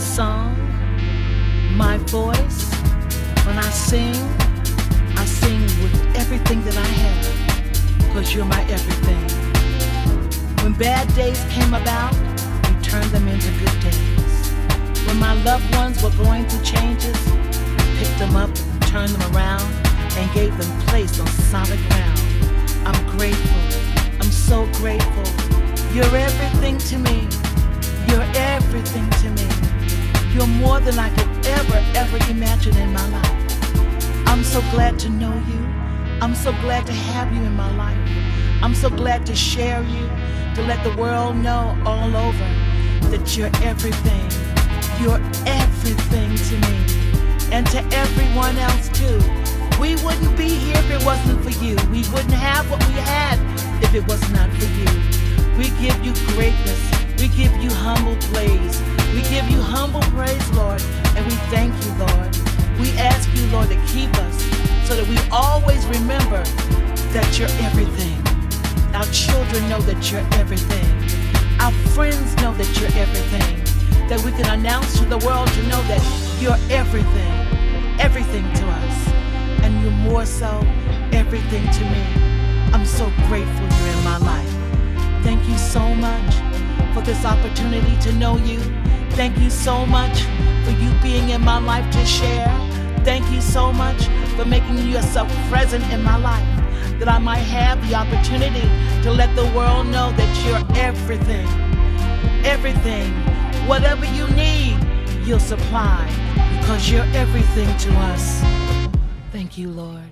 song, my voice. When I sing, I sing with everything that I have, because you're my everything. When bad days came about, you turned them into good days. When my loved ones were going through changes, you picked them up, turned them around, and gave them place on solid ground. I'm grateful. I'm so grateful. You're everything to me. You're everything to me. You're more than I could ever, ever imagine in my life. I'm so glad to know you. I'm so glad to have you in my life. I'm so glad to share you, to let the world know all over that you're everything. You're everything to me and to everyone else too. We wouldn't be here if it wasn't for you. We wouldn't have what we had if it was not for you. We give you greatness. We give you humble praise. We give you humble praise, Lord, and we thank you, Lord. We ask you, Lord, to keep us so that we always remember that you're everything. Our children know that you're everything. Our friends know that you're everything. That we can announce to the world to know that you're everything, everything to us. And you're more so everything to me. I'm so grateful you're in my life. Thank you so much for this opportunity to know you. Thank you so much for you being in my life to share. Thank you so much for making yourself present in my life that I might have the opportunity to let the world know that you're everything. Everything. Whatever you need, you'll supply because you're everything to us. Thank you, Lord.